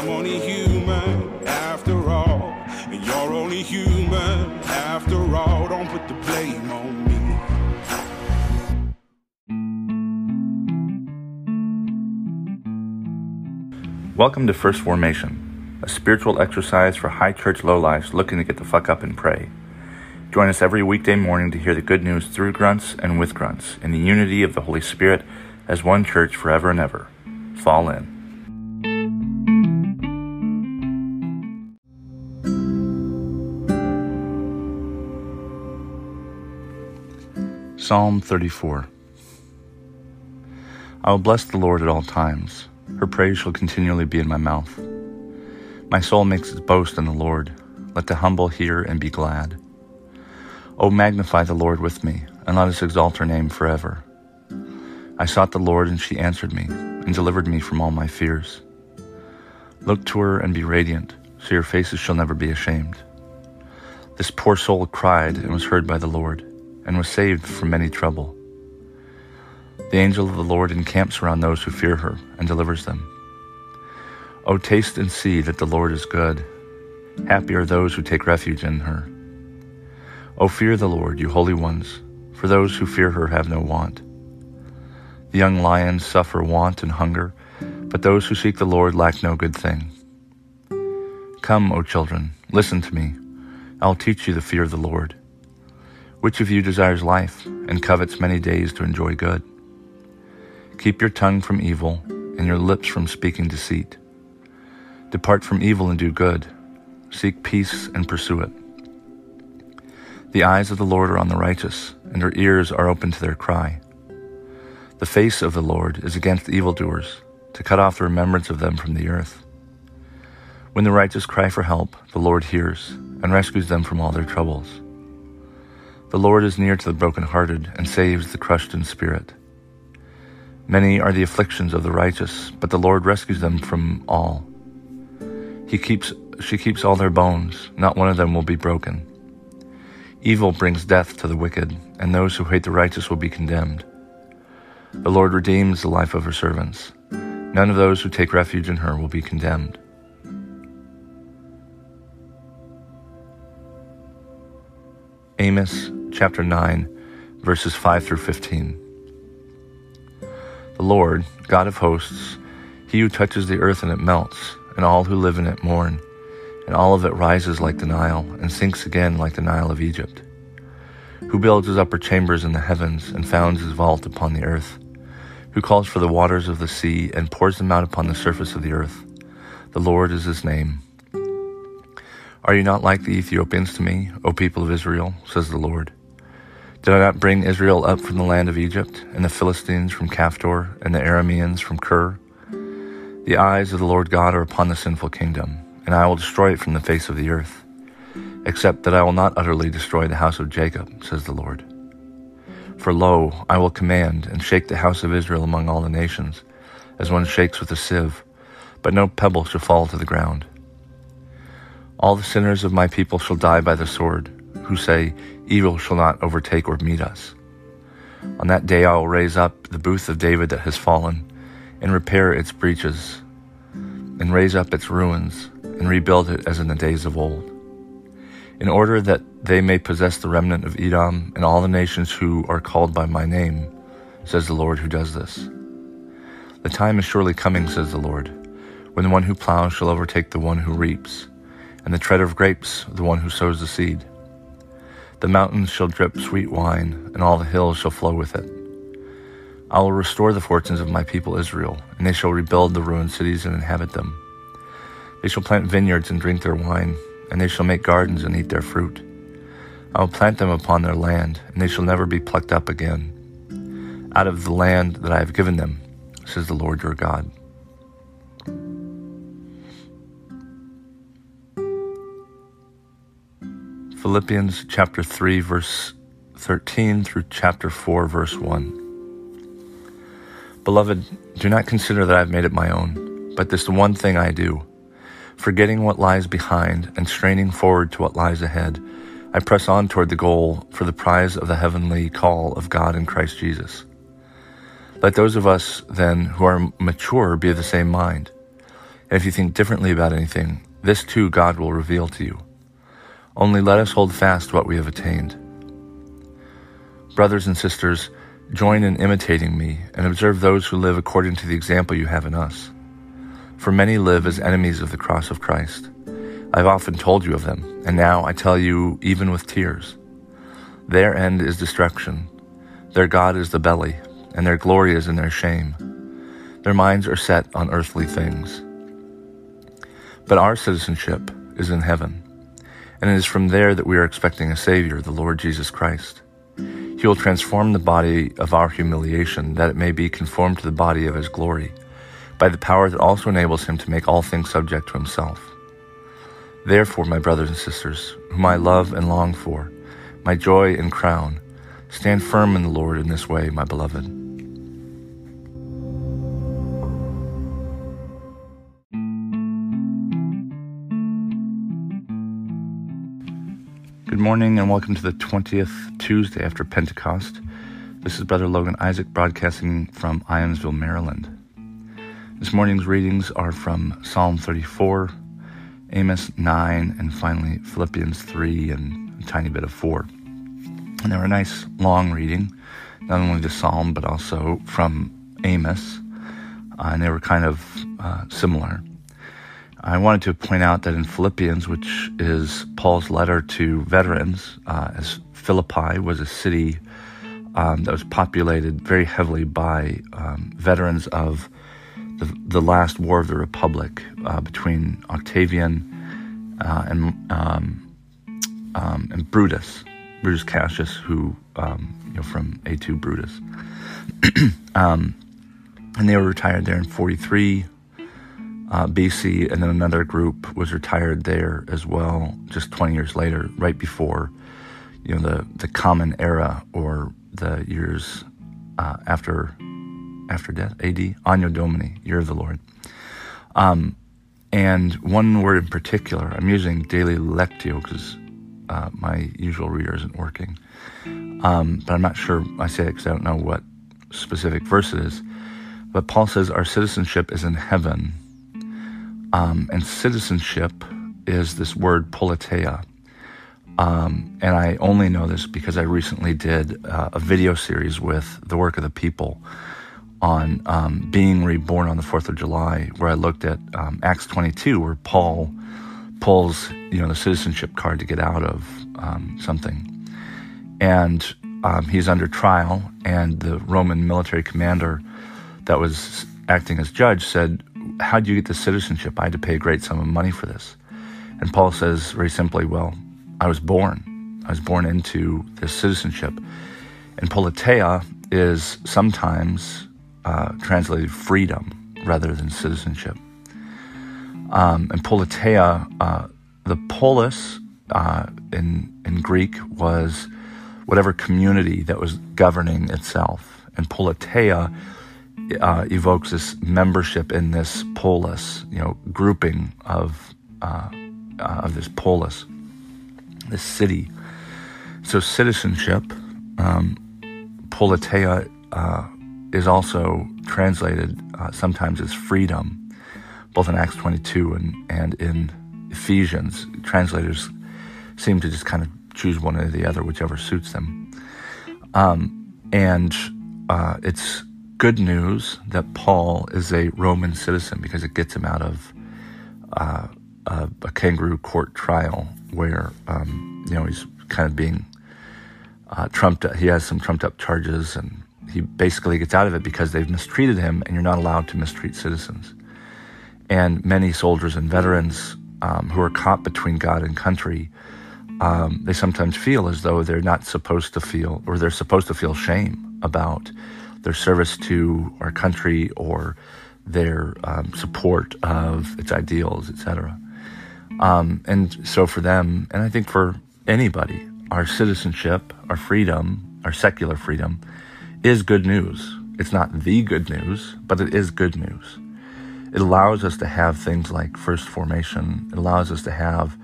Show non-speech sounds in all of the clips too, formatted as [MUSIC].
I'm only human after all. And you're only human after all. Don't put the blame on me. Welcome to First Formation, a spiritual exercise for high church lowlifes looking to get the fuck up and pray. Join us every weekday morning to hear the good news through grunts and with grunts in the unity of the Holy Spirit as one church forever and ever. Fall in. Psalm 34 I will bless the Lord at all times. Her praise shall continually be in my mouth. My soul makes its boast in the Lord. Let the humble hear and be glad. O magnify the Lord with me, and let us exalt her name forever. I sought the Lord, and she answered me, and delivered me from all my fears. Look to her and be radiant, so your faces shall never be ashamed. This poor soul cried and was heard by the Lord, and was saved from many trouble. The angel of the Lord encamps around those who fear her, and delivers them. O taste and see that the Lord is good. Happy are those who take refuge in her. O fear the Lord, you holy ones, for those who fear her have no want. The young lions suffer want and hunger, but those who seek the Lord lack no good thing. Come, O children, listen to me. I'll teach you the fear of the Lord. Which of you desires life and covets many days to enjoy good? Keep your tongue from evil and your lips from speaking deceit. Depart from evil and do good. Seek peace and pursue it. The eyes of the Lord are on the righteous, and her ears are open to their cry. The face of the Lord is against evildoers, to cut off the remembrance of them from the earth. When the righteous cry for help, the Lord hears and rescues them from all their troubles. The Lord is near to the brokenhearted and saves the crushed in spirit. Many are the afflictions of the righteous, but the Lord rescues them from all. He keeps, she keeps all their bones, not one of them will be broken. Evil brings death to the wicked, and those who hate the righteous will be condemned. The Lord redeems the life of her servants. None of those who take refuge in her will be condemned. Amos chapter 9, verses 5 through 15. The Lord, God of hosts, he who touches the earth and it melts, and all who live in it mourn and all of it rises like the Nile and sinks again like the Nile of Egypt. Who builds his upper chambers in the heavens and founds his vault upon the earth? Who calls for the waters of the sea and pours them out upon the surface of the earth? The Lord is his name. Are you not like the Ethiopians to me, O people of Israel, says the Lord? Did I not bring Israel up from the land of Egypt, and the Philistines from Caphtor, and the Arameans from Kir? The eyes of the Lord God are upon the sinful kingdom and I will destroy it from the face of the earth. Except that I will not utterly destroy the house of Jacob, says the Lord. For lo, I will command and shake the house of Israel among all the nations, as one shakes with a sieve, but no pebble shall fall to the ground. All the sinners of my people shall die by the sword, who say, Evil shall not overtake or meet us. On that day I will raise up the booth of David that has fallen, and repair its breaches, and raise up its ruins, and rebuild it as in the days of old, in order that they may possess the remnant of Edom and all the nations who are called by my name, says the Lord who does this. The time is surely coming, says the Lord, when the one who plows shall overtake the one who reaps, and the treader of grapes the one who sows the seed. The mountains shall drip sweet wine, and all the hills shall flow with it. I will restore the fortunes of my people Israel, and they shall rebuild the ruined cities and inhabit them. They shall plant vineyards and drink their wine, and they shall make gardens and eat their fruit. I will plant them upon their land, and they shall never be plucked up again. Out of the land that I have given them, says the Lord your God. Philippians chapter 3, verse 13 through chapter 4, verse 1. Beloved, do not consider that I have made it my own, but this one thing I do Forgetting what lies behind and straining forward to what lies ahead, I press on toward the goal for the prize of the heavenly call of God in Christ Jesus. Let those of us, then, who are mature be of the same mind. And if you think differently about anything, this too God will reveal to you. Only let us hold fast what we have attained. Brothers and sisters, join in imitating me and observe those who live according to the example you have in us. For many live as enemies of the cross of Christ. I've often told you of them, and now I tell you even with tears. Their end is destruction. Their God is the belly, and their glory is in their shame. Their minds are set on earthly things. But our citizenship is in heaven, and it is from there that we are expecting a Savior, the Lord Jesus Christ. He will transform the body of our humiliation, that it may be conformed to the body of His glory, by the power that also enables Him to make all things subject to Himself. Therefore, my brothers and sisters, whom I love and long for, my joy and crown, stand firm in the Lord in this way, my beloved. Morning and welcome to the 20th Tuesday after Pentecost. This is Brother Logan Isaac broadcasting from Ijamsville, Maryland. This morning's readings are from Psalm 34, Amos 9, and finally Philippians 3 and a tiny bit of 4. And they're a nice long reading, not only the psalm, but also from Amos. Uh, and they were kind of uh, similar. I wanted to point out that in Philippians, which is Paul's letter to veterans, uh, as Philippi was a city um, that was populated very heavily by um, veterans of the, the last war of the Republic uh, between Octavian uh, and um, um, and Brutus, Brutus Cassius, who um, you know from Et tu Brutus, [CLEARS THROAT] um, and they were retired there in 43 uh, BC, and then another group was retired there as well, just 20 years later, right before you know the the Common Era or the years uh, after after death, AD, Anno Domini, year of the Lord. Um, and one word in particular, I'm using daily lectio because uh, my usual reader isn't working. Um, but I'm not sure I say it because I don't know what specific verse it is. But Paul says our citizenship is in heaven. Um, and citizenship is this word politeia. Um, and I only know this because I recently did uh, a video series with the work of the people on um, being reborn on the 4th of July, where I looked at um, Acts 22, where Paul pulls, you know, the citizenship card to get out of um, something. And um, he's under trial, and the Roman military commander that was acting as judge said, How do you get the citizenship? I had to pay a great sum of money for this. And Paul says very simply, Well, I was born. I was born into this citizenship. And politeia is sometimes uh, translated freedom rather than citizenship. Um, and politeia, uh, the polis uh, in in Greek was whatever community that was governing itself, and politeia uh, evokes this membership in this polis, you know, grouping of uh, uh, of this polis, this city. So citizenship, um, politeia is also translated uh, sometimes as freedom, both in Acts 22 and, and in Ephesians. Translators seem to just kind of choose one or the other, whichever suits them. Um, and uh, it's good news that Paul is a Roman citizen because it gets him out of uh, a, a, kangaroo court trial where um, you know he's kind of being uh, trumped. He has some trumped up charges and he basically gets out of it because they've mistreated him, and you're not allowed to mistreat citizens. And many soldiers and veterans um, who are caught between God and country, um, they sometimes feel as though they're not supposed to feel, or they're supposed to feel shame about their service to our country or their um, support of its ideals, etc. Um, and so for them, and I think for anybody, our citizenship, our freedom, our secular freedom, is good news. It's not the good news, but it is good news. It allows us to have things like first formation. It allows us to have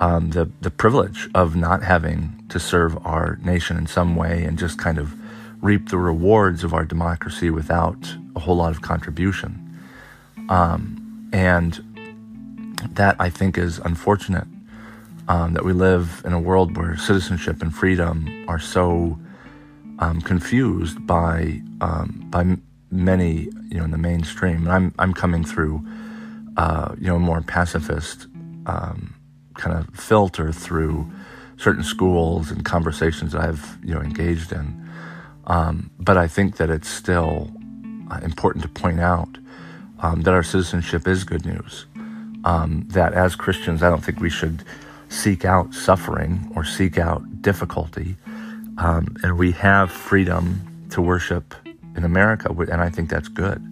um, the the privilege of not having to serve our nation in some way and just kind of reap the rewards of our democracy without a whole lot of contribution. Um, and that I think is unfortunate um, that we live in a world where citizenship and freedom are so um, confused by um, by many, you know, in the mainstream. And I'm I'm coming through, uh, you know, a more pacifist um, kind of filter through certain schools and conversations that I've you know engaged in. Um, but I think that it's still uh, important to point out um, that our citizenship is good news. Um, that as Christians, I don't think we should seek out suffering or seek out difficulty. Um, and we have freedom to worship in America, and I think that's good.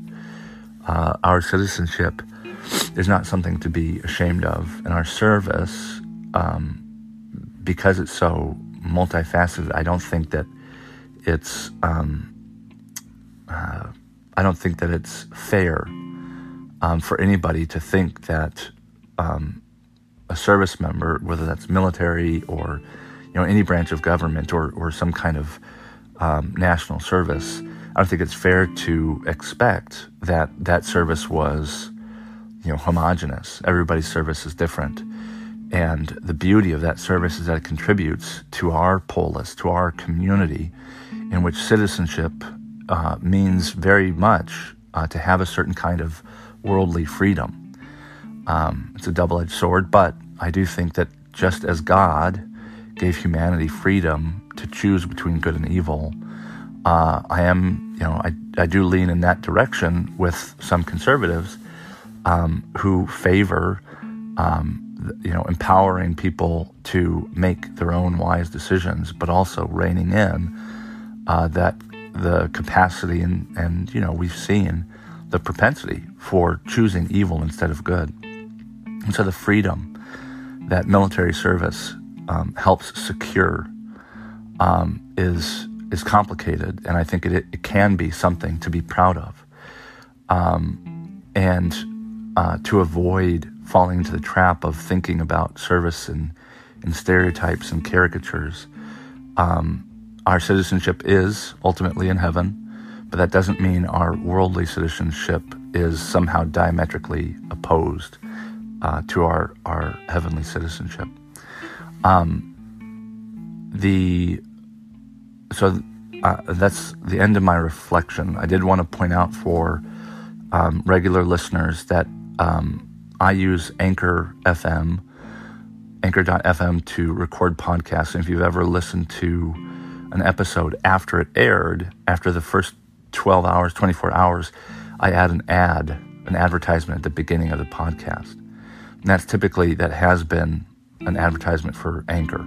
Uh, our citizenship is not something to be ashamed of, and our service, um, because it's so multifaceted, I don't think that it's um, uh, I don't think that it's fair um, for anybody to think that um, a service member, whether that's military or you know any branch of government or or some kind of um, national service, I don't think it's fair to expect that that service was you know homogenous. Everybody's service is different. And the beauty of that service is that it contributes to our polis, to our community, in which citizenship uh, means very much uh, to have a certain kind of worldly freedom. Um, it's a double edged sword, but I do think that just as God gave humanity freedom to choose between good and evil, uh, I am, you know, I, I do lean in that direction with some conservatives um, who favor, um, you know, empowering people to make their own wise decisions, but also reining in uh, that the capacity and, and, you know, we've seen the propensity for choosing evil instead of good. And so the freedom that military service um, helps secure um, is is complicated, and I think it, it can be something to be proud of, um, and uh, to avoid falling into the trap of thinking about service and, and stereotypes and caricatures. Um, our citizenship is ultimately in heaven, but that doesn't mean our worldly citizenship is somehow diametrically opposed uh, to our, our heavenly citizenship. Um, the so uh, that's the end of my reflection. I did want to point out for um, regular listeners that um, I use Anchor FM, Anchor.fm to record podcasts. And if you've ever listened to an episode after it aired, after the first 12 hours, 24 hours, I add an ad, an advertisement at the beginning of the podcast. And that's typically, that has been an advertisement for Anchor.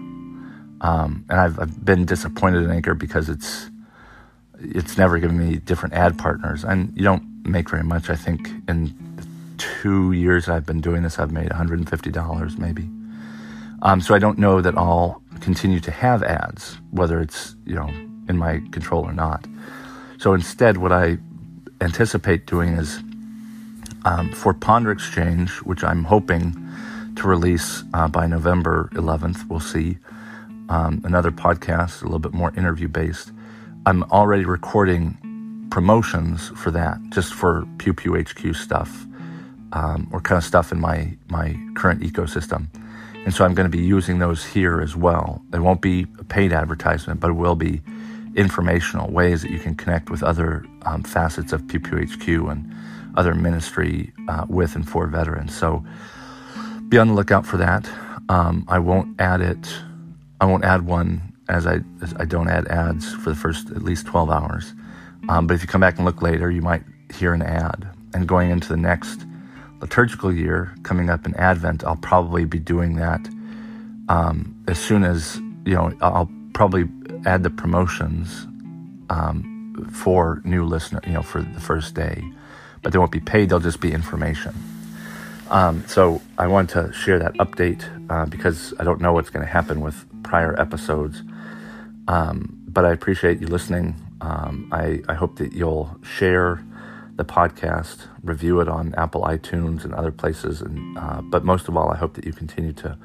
Um, and I've, I've been disappointed in Anchor because it's, it's never given me different ad partners. And you don't make very much. I think in two years I've been doing this, I've made $150 maybe. Um, so I don't know that I'll continue to have ads, whether it's you know in my control or not. So instead, what I anticipate doing is um, for Ponder Exchange, which I'm hoping to release uh, by November 11th. We'll see um, another podcast, a little bit more interview based. I'm already recording promotions for that, just for Pew Pew HQ stuff, um, or kind of stuff in my my current ecosystem. And so I'm going to be using those here as well. It won't be a paid advertisement, but it will be informational ways that you can connect with other um, facets of PPHQ and other ministry uh, with and for veterans. So be on the lookout for that. Um, I won't add it. I won't add one as I as I don't add ads for the first at least 12 hours. Um, but if you come back and look later, you might hear an ad. And going into the next liturgical year coming up in Advent, I'll probably be doing that um, as soon as, you know, I'll probably add the promotions um, for new listener, you know, for the first day. But they won't be paid, they'll just be information. Um, so I want to share that update uh, because I don't know what's going to happen with prior episodes. Um, but I appreciate you listening. Um, I, I hope that you'll share the podcast, review it on Apple iTunes and other places. And uh, but most of all, I hope that you continue to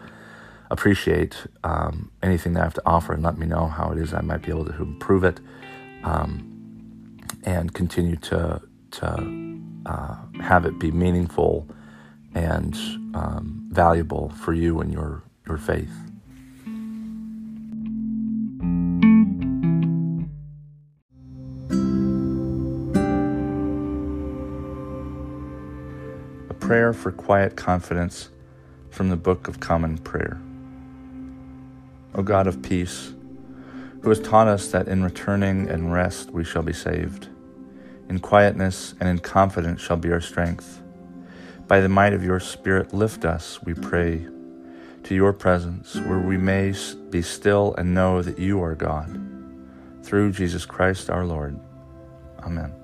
appreciate um, anything that I have to offer and let me know how it is I might be able to improve it um, and continue to to uh, have it be meaningful and um, valuable for you and your, your faith. Prayer for quiet confidence from the Book of Common Prayer. O God of peace, who has taught us that in returning and rest we shall be saved. In quietness and in confidence shall be our strength. By the might of your Spirit, lift us, we pray, to your presence, where we may be still and know that you are God. Through Jesus Christ our Lord. Amen.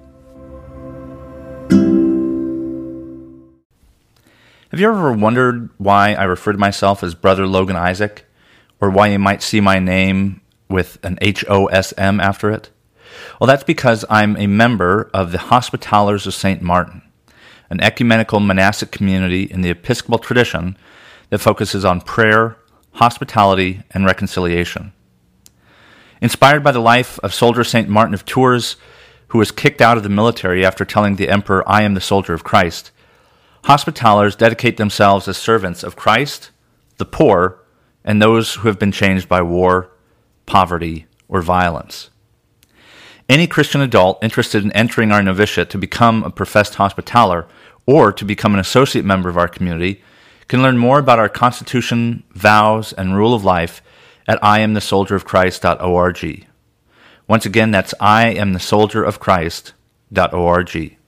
Have you ever wondered why I refer to myself as Brother Logan Isaac? Or why you might see my name with an H O S M after it? Well, that's because I'm a member of the Hospitallers of St. Martin, an ecumenical monastic community in the Episcopal tradition that focuses on prayer, hospitality, and reconciliation. Inspired by the life of soldier St. Martin of Tours, who was kicked out of the military after telling the emperor, I am the soldier of Christ, Hospitallers dedicate themselves as servants of Christ, the poor, and those who have been changed by war, poverty, or violence. Any Christian adult interested in entering our novitiate to become a professed hospitaller or to become an associate member of our community can learn more about our constitution, vows, and rule of life at iamthesoldierofchrist.org. Once again, that's iamthesoldierofchrist.org.